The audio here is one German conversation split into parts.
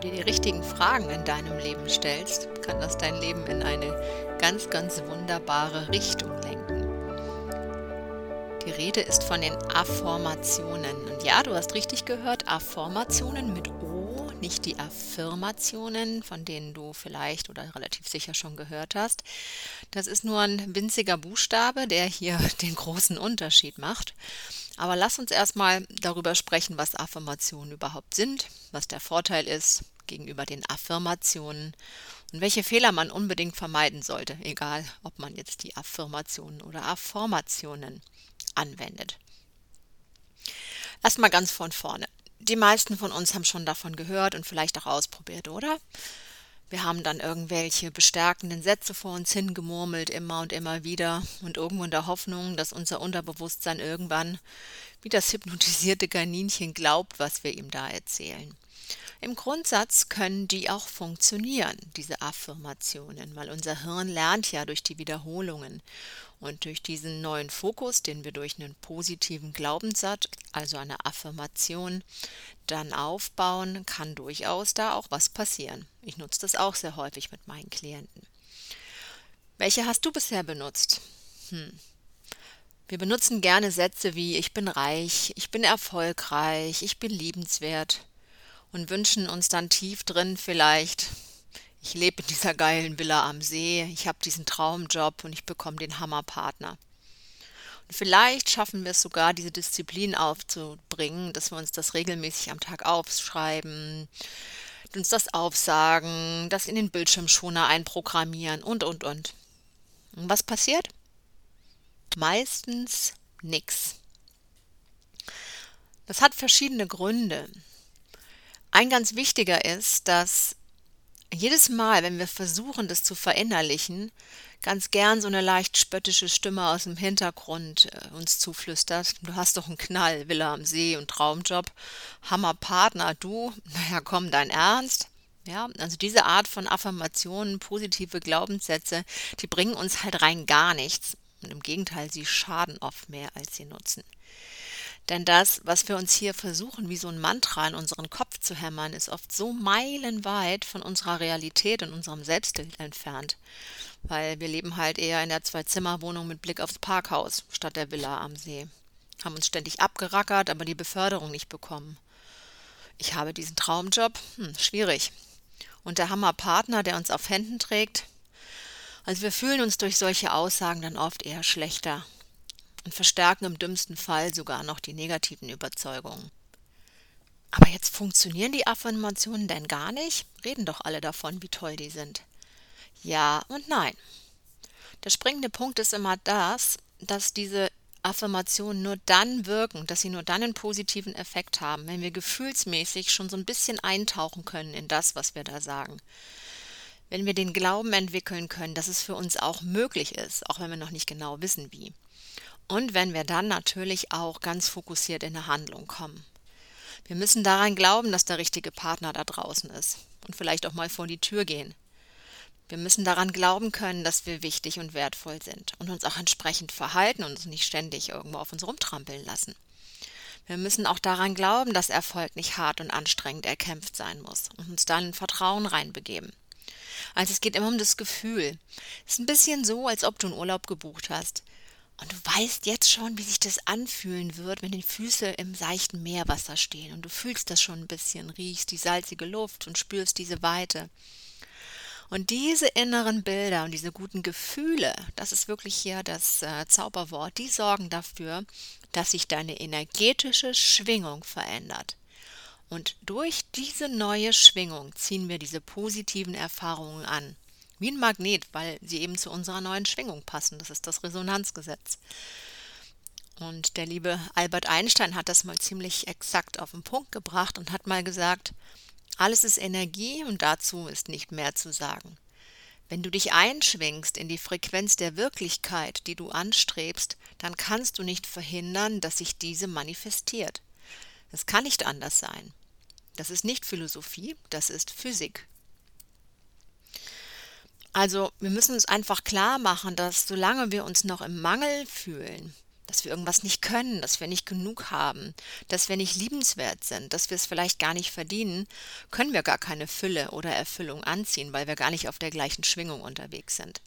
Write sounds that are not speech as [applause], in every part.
du dir die richtigen Fragen in deinem Leben stellst, kann das dein Leben in eine ganz, ganz wunderbare Richtung lenken. Die Rede ist von den Affirmationen. Und ja, du hast richtig gehört, Affirmationen mit O, nicht die Affirmationen, von denen du vielleicht oder relativ sicher schon gehört hast. Das ist nur ein winziger Buchstabe, der hier [laughs] den großen Unterschied macht. Aber lass uns erstmal darüber sprechen, was Affirmationen überhaupt sind, was der Vorteil ist gegenüber den Affirmationen und welche Fehler man unbedingt vermeiden sollte, egal ob man jetzt die Affirmationen oder Affirmationen anwendet. Erstmal ganz von vorne. Die meisten von uns haben schon davon gehört und vielleicht auch ausprobiert, oder? Wir haben dann irgendwelche bestärkenden Sätze vor uns hingemurmelt, immer und immer wieder, und irgendwo in der Hoffnung, dass unser Unterbewusstsein irgendwann, wie das hypnotisierte Kaninchen, glaubt, was wir ihm da erzählen. Im Grundsatz können die auch funktionieren, diese Affirmationen, weil unser Hirn lernt ja durch die Wiederholungen. Und durch diesen neuen Fokus, den wir durch einen positiven Glaubenssatz, also eine Affirmation, dann aufbauen, kann durchaus da auch was passieren. Ich nutze das auch sehr häufig mit meinen Klienten. Welche hast du bisher benutzt? Hm. Wir benutzen gerne Sätze wie ich bin reich, ich bin erfolgreich, ich bin liebenswert und wünschen uns dann tief drin vielleicht, ich lebe in dieser geilen Villa am See, ich habe diesen Traumjob und ich bekomme den Hammerpartner. Und vielleicht schaffen wir es sogar, diese Disziplin aufzubringen, dass wir uns das regelmäßig am Tag aufschreiben, uns das aufsagen, das in den Bildschirmschoner einprogrammieren und, und, und. Und was passiert? Meistens nichts. Das hat verschiedene Gründe. Ein ganz wichtiger ist, dass jedes Mal, wenn wir versuchen, das zu verinnerlichen, ganz gern so eine leicht spöttische Stimme aus dem Hintergrund äh, uns zuflüstert. Du hast doch einen Knall, Villa am See und Traumjob. Hammerpartner, du? [laughs] Naja, komm, dein Ernst? Ja, also diese Art von Affirmationen, positive Glaubenssätze, die bringen uns halt rein gar nichts. Und im Gegenteil, sie schaden oft mehr, als sie nutzen. Denn das, was wir uns hier versuchen, wie so ein Mantra in unseren Kopf zu hämmern, ist oft so meilenweit von unserer Realität und unserem Selbstbild entfernt. Weil wir leben halt eher in der Zwei-Zimmer-Wohnung mit Blick aufs Parkhaus statt der Villa am See. Haben uns ständig abgerackert, aber die Beförderung nicht bekommen. Ich habe diesen Traumjob, hm, schwierig. Und der Hammerpartner, der uns auf Händen trägt. Also wir fühlen uns durch solche Aussagen dann oft eher schlechter und verstärken im dümmsten Fall sogar noch die negativen Überzeugungen. Aber jetzt funktionieren die Affirmationen denn gar nicht? Reden doch alle davon, wie toll die sind. Ja und nein. Der springende Punkt ist immer das, dass diese Affirmationen nur dann wirken, dass sie nur dann einen positiven Effekt haben, wenn wir gefühlsmäßig schon so ein bisschen eintauchen können in das, was wir da sagen. Wenn wir den Glauben entwickeln können, dass es für uns auch möglich ist, auch wenn wir noch nicht genau wissen wie. Und wenn wir dann natürlich auch ganz fokussiert in eine Handlung kommen. Wir müssen daran glauben, dass der richtige Partner da draußen ist und vielleicht auch mal vor die Tür gehen. Wir müssen daran glauben können, dass wir wichtig und wertvoll sind und uns auch entsprechend verhalten und uns nicht ständig irgendwo auf uns rumtrampeln lassen. Wir müssen auch daran glauben, dass Erfolg nicht hart und anstrengend erkämpft sein muss und uns dann in Vertrauen reinbegeben. Also es geht immer um das Gefühl. Es ist ein bisschen so, als ob du einen Urlaub gebucht hast. Und du weißt jetzt schon, wie sich das anfühlen wird, wenn die Füße im seichten Meerwasser stehen. Und du fühlst das schon ein bisschen, riechst die salzige Luft und spürst diese Weite. Und diese inneren Bilder und diese guten Gefühle, das ist wirklich hier das äh, Zauberwort, die sorgen dafür, dass sich deine energetische Schwingung verändert. Und durch diese neue Schwingung ziehen wir diese positiven Erfahrungen an. Wie ein Magnet, weil sie eben zu unserer neuen Schwingung passen. Das ist das Resonanzgesetz. Und der liebe Albert Einstein hat das mal ziemlich exakt auf den Punkt gebracht und hat mal gesagt, alles ist Energie und dazu ist nicht mehr zu sagen. Wenn du dich einschwingst in die Frequenz der Wirklichkeit, die du anstrebst, dann kannst du nicht verhindern, dass sich diese manifestiert. Es kann nicht anders sein. Das ist nicht Philosophie, das ist Physik. Also wir müssen uns einfach klar machen, dass solange wir uns noch im Mangel fühlen, dass wir irgendwas nicht können, dass wir nicht genug haben, dass wir nicht liebenswert sind, dass wir es vielleicht gar nicht verdienen, können wir gar keine Fülle oder Erfüllung anziehen, weil wir gar nicht auf der gleichen Schwingung unterwegs sind.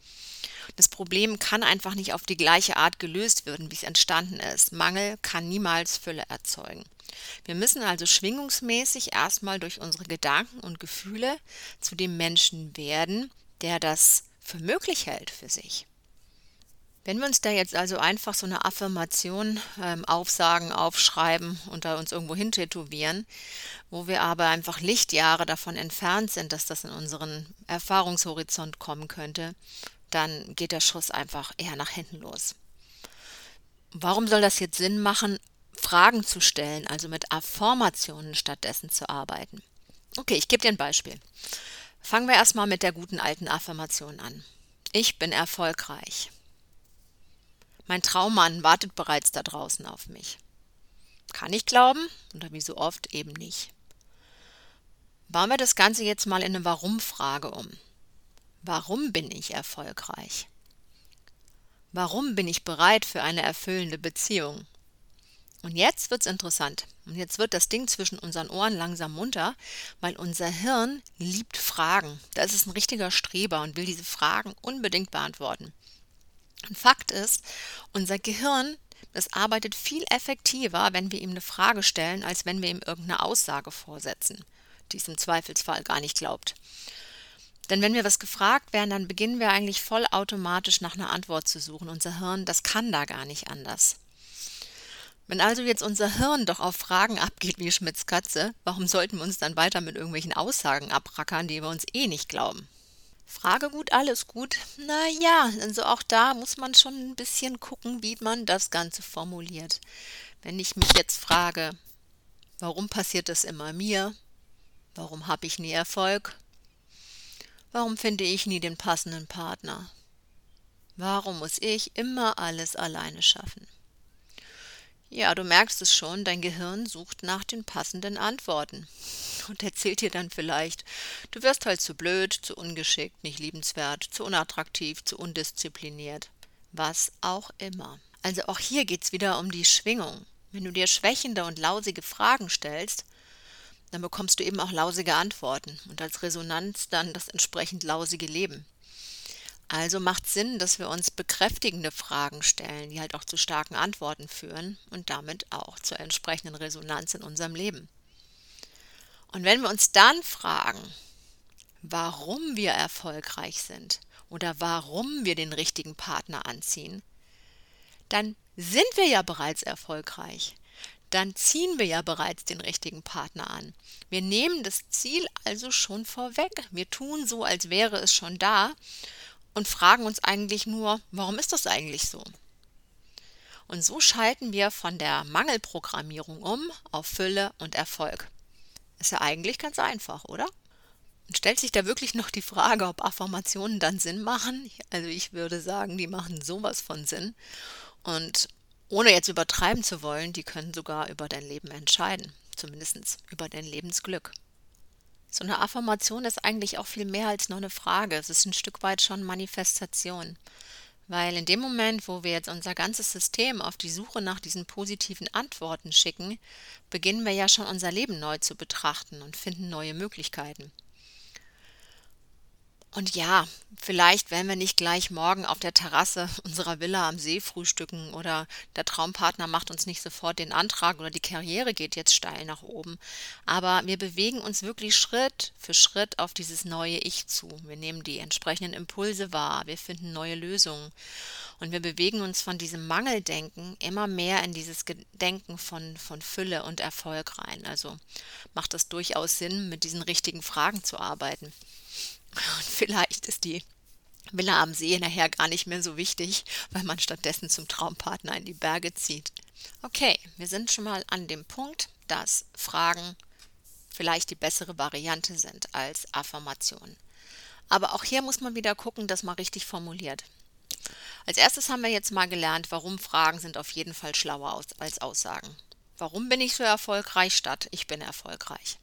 Das Problem kann einfach nicht auf die gleiche Art gelöst werden, wie es entstanden ist. Mangel kann niemals Fülle erzeugen. Wir müssen also schwingungsmäßig erstmal durch unsere Gedanken und Gefühle zu dem Menschen werden, der das für möglich hält für sich. Wenn wir uns da jetzt also einfach so eine Affirmation ähm, aufsagen, aufschreiben und da uns irgendwo hin tätowieren, wo wir aber einfach Lichtjahre davon entfernt sind, dass das in unseren Erfahrungshorizont kommen könnte, dann geht der Schuss einfach eher nach hinten los. Warum soll das jetzt Sinn machen, Fragen zu stellen, also mit Affirmationen stattdessen zu arbeiten? Okay, ich gebe dir ein Beispiel. Fangen wir erstmal mit der guten alten Affirmation an. Ich bin erfolgreich. Mein Traummann wartet bereits da draußen auf mich. Kann ich glauben oder wie so oft eben nicht. Bauen wir das Ganze jetzt mal in eine Warum-Frage um. Warum bin ich erfolgreich? Warum bin ich bereit für eine erfüllende Beziehung? Und jetzt wird's interessant. Und jetzt wird das Ding zwischen unseren Ohren langsam munter, weil unser Hirn liebt Fragen. Da ist es ein richtiger Streber und will diese Fragen unbedingt beantworten. Und Fakt ist, unser Gehirn, das arbeitet viel effektiver, wenn wir ihm eine Frage stellen, als wenn wir ihm irgendeine Aussage vorsetzen, die es im Zweifelsfall gar nicht glaubt. Denn wenn wir was gefragt werden, dann beginnen wir eigentlich vollautomatisch nach einer Antwort zu suchen. Unser Hirn, das kann da gar nicht anders. Wenn also jetzt unser Hirn doch auf Fragen abgeht wie Schmidts Katze, warum sollten wir uns dann weiter mit irgendwelchen Aussagen abrackern, die wir uns eh nicht glauben? Frage gut, alles gut. Na ja, also auch da muss man schon ein bisschen gucken, wie man das Ganze formuliert. Wenn ich mich jetzt frage, warum passiert das immer mir? Warum habe ich nie Erfolg? Warum finde ich nie den passenden Partner? Warum muss ich immer alles alleine schaffen? Ja, du merkst es schon, dein Gehirn sucht nach den passenden Antworten und erzählt dir dann vielleicht, du wirst halt zu blöd, zu ungeschickt, nicht liebenswert, zu unattraktiv, zu undiszipliniert, was auch immer. Also auch hier geht's wieder um die Schwingung. Wenn du dir schwächende und lausige Fragen stellst, dann bekommst du eben auch lausige Antworten und als Resonanz dann das entsprechend lausige Leben. Also macht Sinn, dass wir uns bekräftigende Fragen stellen, die halt auch zu starken Antworten führen und damit auch zur entsprechenden Resonanz in unserem Leben. Und wenn wir uns dann fragen, warum wir erfolgreich sind oder warum wir den richtigen Partner anziehen, dann sind wir ja bereits erfolgreich. Dann ziehen wir ja bereits den richtigen Partner an. Wir nehmen das Ziel also schon vorweg. Wir tun so, als wäre es schon da und fragen uns eigentlich nur, warum ist das eigentlich so? Und so schalten wir von der Mangelprogrammierung um auf Fülle und Erfolg. Ist ja eigentlich ganz einfach, oder? Und stellt sich da wirklich noch die Frage, ob Affirmationen dann Sinn machen? Also ich würde sagen, die machen sowas von Sinn. Und ohne jetzt übertreiben zu wollen, die können sogar über dein Leben entscheiden, zumindest über dein Lebensglück. So eine Affirmation ist eigentlich auch viel mehr als nur eine Frage. Es ist ein Stück weit schon Manifestation. Weil in dem Moment, wo wir jetzt unser ganzes System auf die Suche nach diesen positiven Antworten schicken, beginnen wir ja schon unser Leben neu zu betrachten und finden neue Möglichkeiten. Und ja, vielleicht werden wir nicht gleich morgen auf der Terrasse [laughs] unserer Villa am See frühstücken oder der Traumpartner macht uns nicht sofort den Antrag oder die Karriere geht jetzt steil nach oben. Aber wir bewegen uns wirklich Schritt für Schritt auf dieses neue Ich zu. Wir nehmen die entsprechenden Impulse wahr, wir finden neue Lösungen und wir bewegen uns von diesem Mangeldenken immer mehr in dieses Gedenken von, von Fülle und Erfolg rein. Also macht es durchaus Sinn, mit diesen richtigen Fragen zu arbeiten. Und vielleicht ist die Villa am See nachher gar nicht mehr so wichtig, weil man stattdessen zum Traumpartner in die Berge zieht. Okay, wir sind schon mal an dem Punkt, dass Fragen vielleicht die bessere Variante sind als Affirmationen. Aber auch hier muss man wieder gucken, dass man richtig formuliert. Als erstes haben wir jetzt mal gelernt, warum Fragen sind auf jeden Fall schlauer als Aussagen. Warum bin ich so erfolgreich statt ich bin erfolgreich?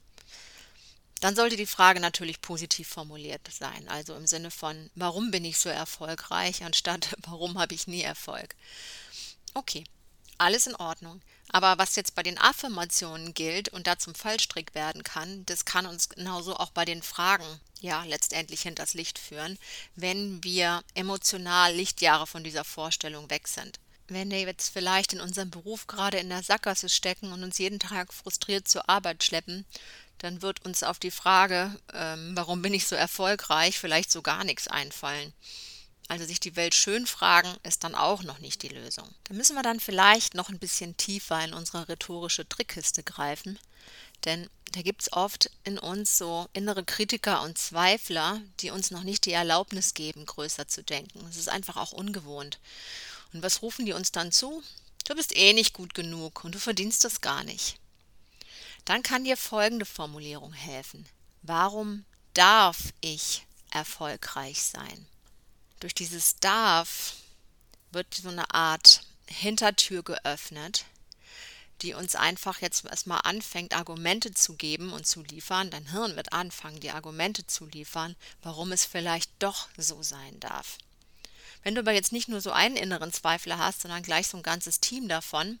Dann sollte die Frage natürlich positiv formuliert sein, also im Sinne von, warum bin ich so erfolgreich, anstatt [laughs] warum habe ich nie Erfolg. Okay, alles in Ordnung. Aber was jetzt bei den Affirmationen gilt und da zum Fallstrick werden kann, das kann uns genauso auch bei den Fragen ja letztendlich hinters Licht führen, wenn wir emotional Lichtjahre von dieser Vorstellung weg sind. Wenn wir jetzt vielleicht in unserem Beruf gerade in der Sackgasse stecken und uns jeden Tag frustriert zur Arbeit schleppen, dann wird uns auf die Frage, ähm, warum bin ich so erfolgreich, vielleicht so gar nichts einfallen. Also sich die Welt schön fragen, ist dann auch noch nicht die Lösung. Da müssen wir dann vielleicht noch ein bisschen tiefer in unsere rhetorische Trickkiste greifen, denn da gibt es oft in uns so innere Kritiker und Zweifler, die uns noch nicht die Erlaubnis geben, größer zu denken. Es ist einfach auch ungewohnt. Und was rufen die uns dann zu? Du bist eh nicht gut genug und du verdienst das gar nicht. Dann kann dir folgende Formulierung helfen. Warum darf ich erfolgreich sein? Durch dieses darf wird so eine Art Hintertür geöffnet, die uns einfach jetzt erstmal anfängt, Argumente zu geben und zu liefern. Dein Hirn wird anfangen, die Argumente zu liefern, warum es vielleicht doch so sein darf. Wenn du aber jetzt nicht nur so einen inneren Zweifler hast, sondern gleich so ein ganzes Team davon,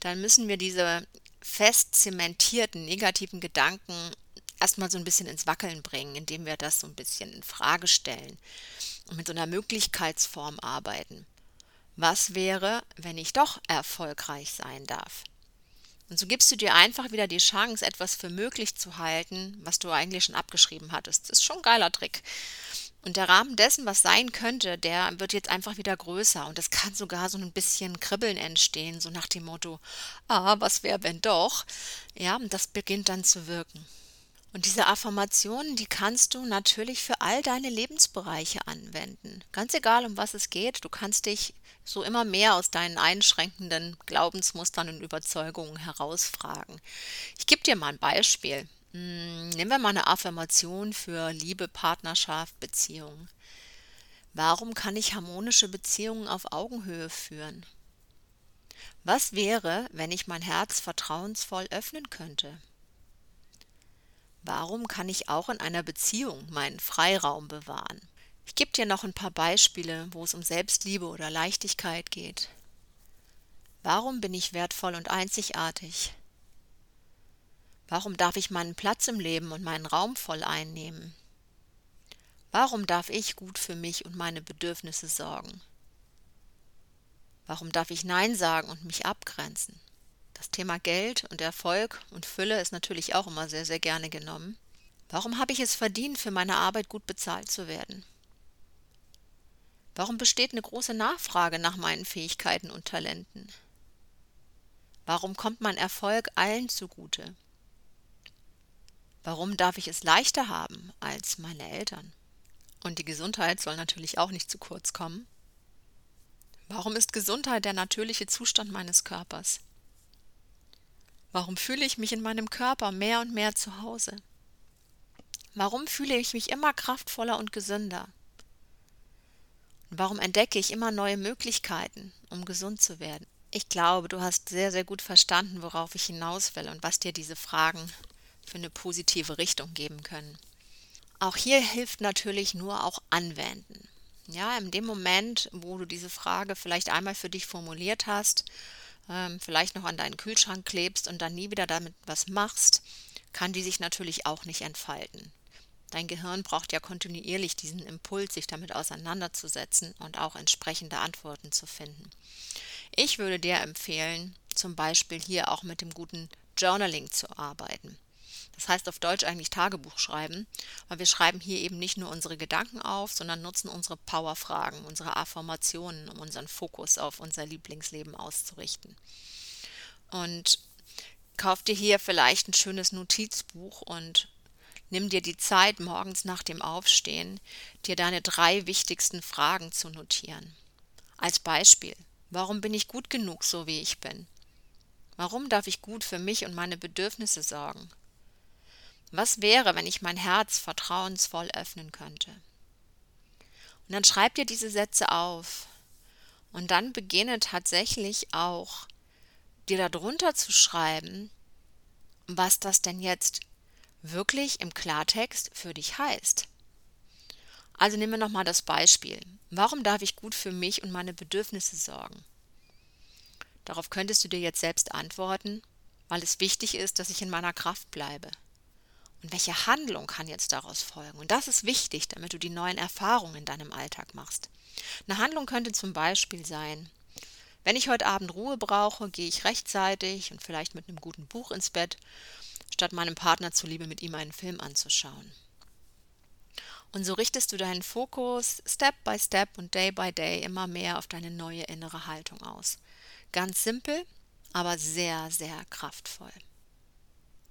dann müssen wir diese fest zementierten negativen Gedanken erstmal so ein bisschen ins Wackeln bringen, indem wir das so ein bisschen in Frage stellen und mit so einer Möglichkeitsform arbeiten. Was wäre, wenn ich doch erfolgreich sein darf? Und so gibst du dir einfach wieder die Chance, etwas für möglich zu halten, was du eigentlich schon abgeschrieben hattest. Das ist schon ein geiler Trick. Und der Rahmen dessen, was sein könnte, der wird jetzt einfach wieder größer. Und es kann sogar so ein bisschen Kribbeln entstehen, so nach dem Motto, ah, was wäre, wenn doch? Ja, und das beginnt dann zu wirken. Und diese Affirmationen, die kannst du natürlich für all deine Lebensbereiche anwenden. Ganz egal, um was es geht, du kannst dich so immer mehr aus deinen einschränkenden Glaubensmustern und Überzeugungen herausfragen. Ich gebe dir mal ein Beispiel. Hm, nehmen wir mal eine Affirmation für Liebe, Partnerschaft, Beziehung. Warum kann ich harmonische Beziehungen auf Augenhöhe führen? Was wäre, wenn ich mein Herz vertrauensvoll öffnen könnte? Warum kann ich auch in einer Beziehung meinen Freiraum bewahren? Ich gebe dir noch ein paar Beispiele, wo es um Selbstliebe oder Leichtigkeit geht. Warum bin ich wertvoll und einzigartig? Warum darf ich meinen Platz im Leben und meinen Raum voll einnehmen? Warum darf ich gut für mich und meine Bedürfnisse sorgen? Warum darf ich Nein sagen und mich abgrenzen? Das Thema Geld und Erfolg und Fülle ist natürlich auch immer sehr, sehr gerne genommen. Warum habe ich es verdient, für meine Arbeit gut bezahlt zu werden? Warum besteht eine große Nachfrage nach meinen Fähigkeiten und Talenten? Warum kommt mein Erfolg allen zugute? Warum darf ich es leichter haben als meine Eltern? Und die Gesundheit soll natürlich auch nicht zu kurz kommen. Warum ist Gesundheit der natürliche Zustand meines Körpers? Warum fühle ich mich in meinem Körper mehr und mehr zu Hause? Warum fühle ich mich immer kraftvoller und gesünder? Und warum entdecke ich immer neue Möglichkeiten, um gesund zu werden? Ich glaube, du hast sehr, sehr gut verstanden, worauf ich hinaus will und was dir diese Fragen für eine positive Richtung geben können. Auch hier hilft natürlich nur auch anwenden. Ja, in dem Moment, wo du diese Frage vielleicht einmal für dich formuliert hast ähm, vielleicht noch an deinen Kühlschrank klebst und dann nie wieder damit was machst, kann die sich natürlich auch nicht entfalten. Dein Gehirn braucht ja kontinuierlich diesen Impuls, sich damit auseinanderzusetzen und auch entsprechende Antworten zu finden. Ich würde dir empfehlen, zum Beispiel hier auch mit dem guten Journaling zu arbeiten. Das heißt auf Deutsch eigentlich Tagebuch schreiben, weil wir schreiben hier eben nicht nur unsere Gedanken auf, sondern nutzen unsere Powerfragen, unsere Affirmationen, um unseren Fokus auf unser Lieblingsleben auszurichten. Und kauf dir hier vielleicht ein schönes Notizbuch und nimm dir die Zeit morgens nach dem Aufstehen, dir deine drei wichtigsten Fragen zu notieren. Als Beispiel, warum bin ich gut genug, so wie ich bin? Warum darf ich gut für mich und meine Bedürfnisse sorgen? Was wäre, wenn ich mein Herz vertrauensvoll öffnen könnte? Und dann schreib dir diese Sätze auf. Und dann beginne tatsächlich auch dir darunter zu schreiben, was das denn jetzt wirklich im Klartext für dich heißt. Also nehmen wir nochmal das Beispiel. Warum darf ich gut für mich und meine Bedürfnisse sorgen? Darauf könntest du dir jetzt selbst antworten, weil es wichtig ist, dass ich in meiner Kraft bleibe. Und welche Handlung kann jetzt daraus folgen? Und das ist wichtig, damit du die neuen Erfahrungen in deinem Alltag machst. Eine Handlung könnte zum Beispiel sein, wenn ich heute Abend Ruhe brauche, gehe ich rechtzeitig und vielleicht mit einem guten Buch ins Bett, statt meinem Partner zuliebe mit ihm einen Film anzuschauen. Und so richtest du deinen Fokus Step by Step und Day by Day immer mehr auf deine neue innere Haltung aus. Ganz simpel, aber sehr, sehr kraftvoll.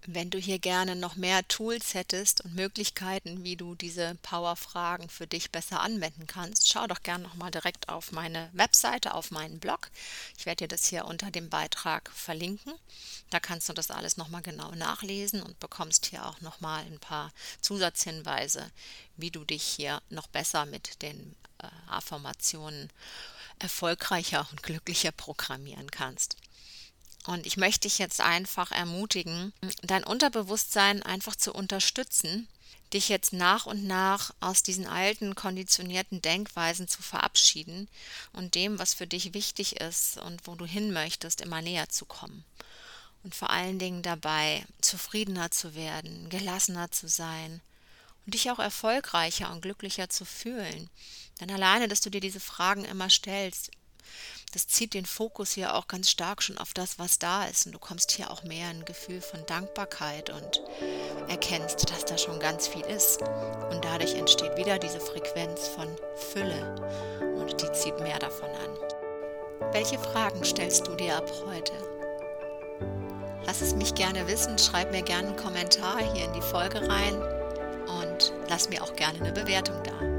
Wenn du hier gerne noch mehr Tools hättest und Möglichkeiten, wie du diese Power-Fragen für dich besser anwenden kannst, schau doch gerne nochmal direkt auf meine Webseite, auf meinen Blog. Ich werde dir das hier unter dem Beitrag verlinken. Da kannst du das alles nochmal genau nachlesen und bekommst hier auch nochmal ein paar Zusatzhinweise, wie du dich hier noch besser mit den äh, Affirmationen erfolgreicher und glücklicher programmieren kannst. Und ich möchte dich jetzt einfach ermutigen, dein Unterbewusstsein einfach zu unterstützen, dich jetzt nach und nach aus diesen alten, konditionierten Denkweisen zu verabschieden und dem, was für dich wichtig ist und wo du hin möchtest, immer näher zu kommen. Und vor allen Dingen dabei zufriedener zu werden, gelassener zu sein und dich auch erfolgreicher und glücklicher zu fühlen. Denn alleine, dass du dir diese Fragen immer stellst, das zieht den Fokus hier auch ganz stark schon auf das, was da ist. Und du kommst hier auch mehr in ein Gefühl von Dankbarkeit und erkennst, dass da schon ganz viel ist. Und dadurch entsteht wieder diese Frequenz von Fülle und die zieht mehr davon an. Welche Fragen stellst du dir ab heute? Lass es mich gerne wissen, schreib mir gerne einen Kommentar hier in die Folge rein und lass mir auch gerne eine Bewertung da.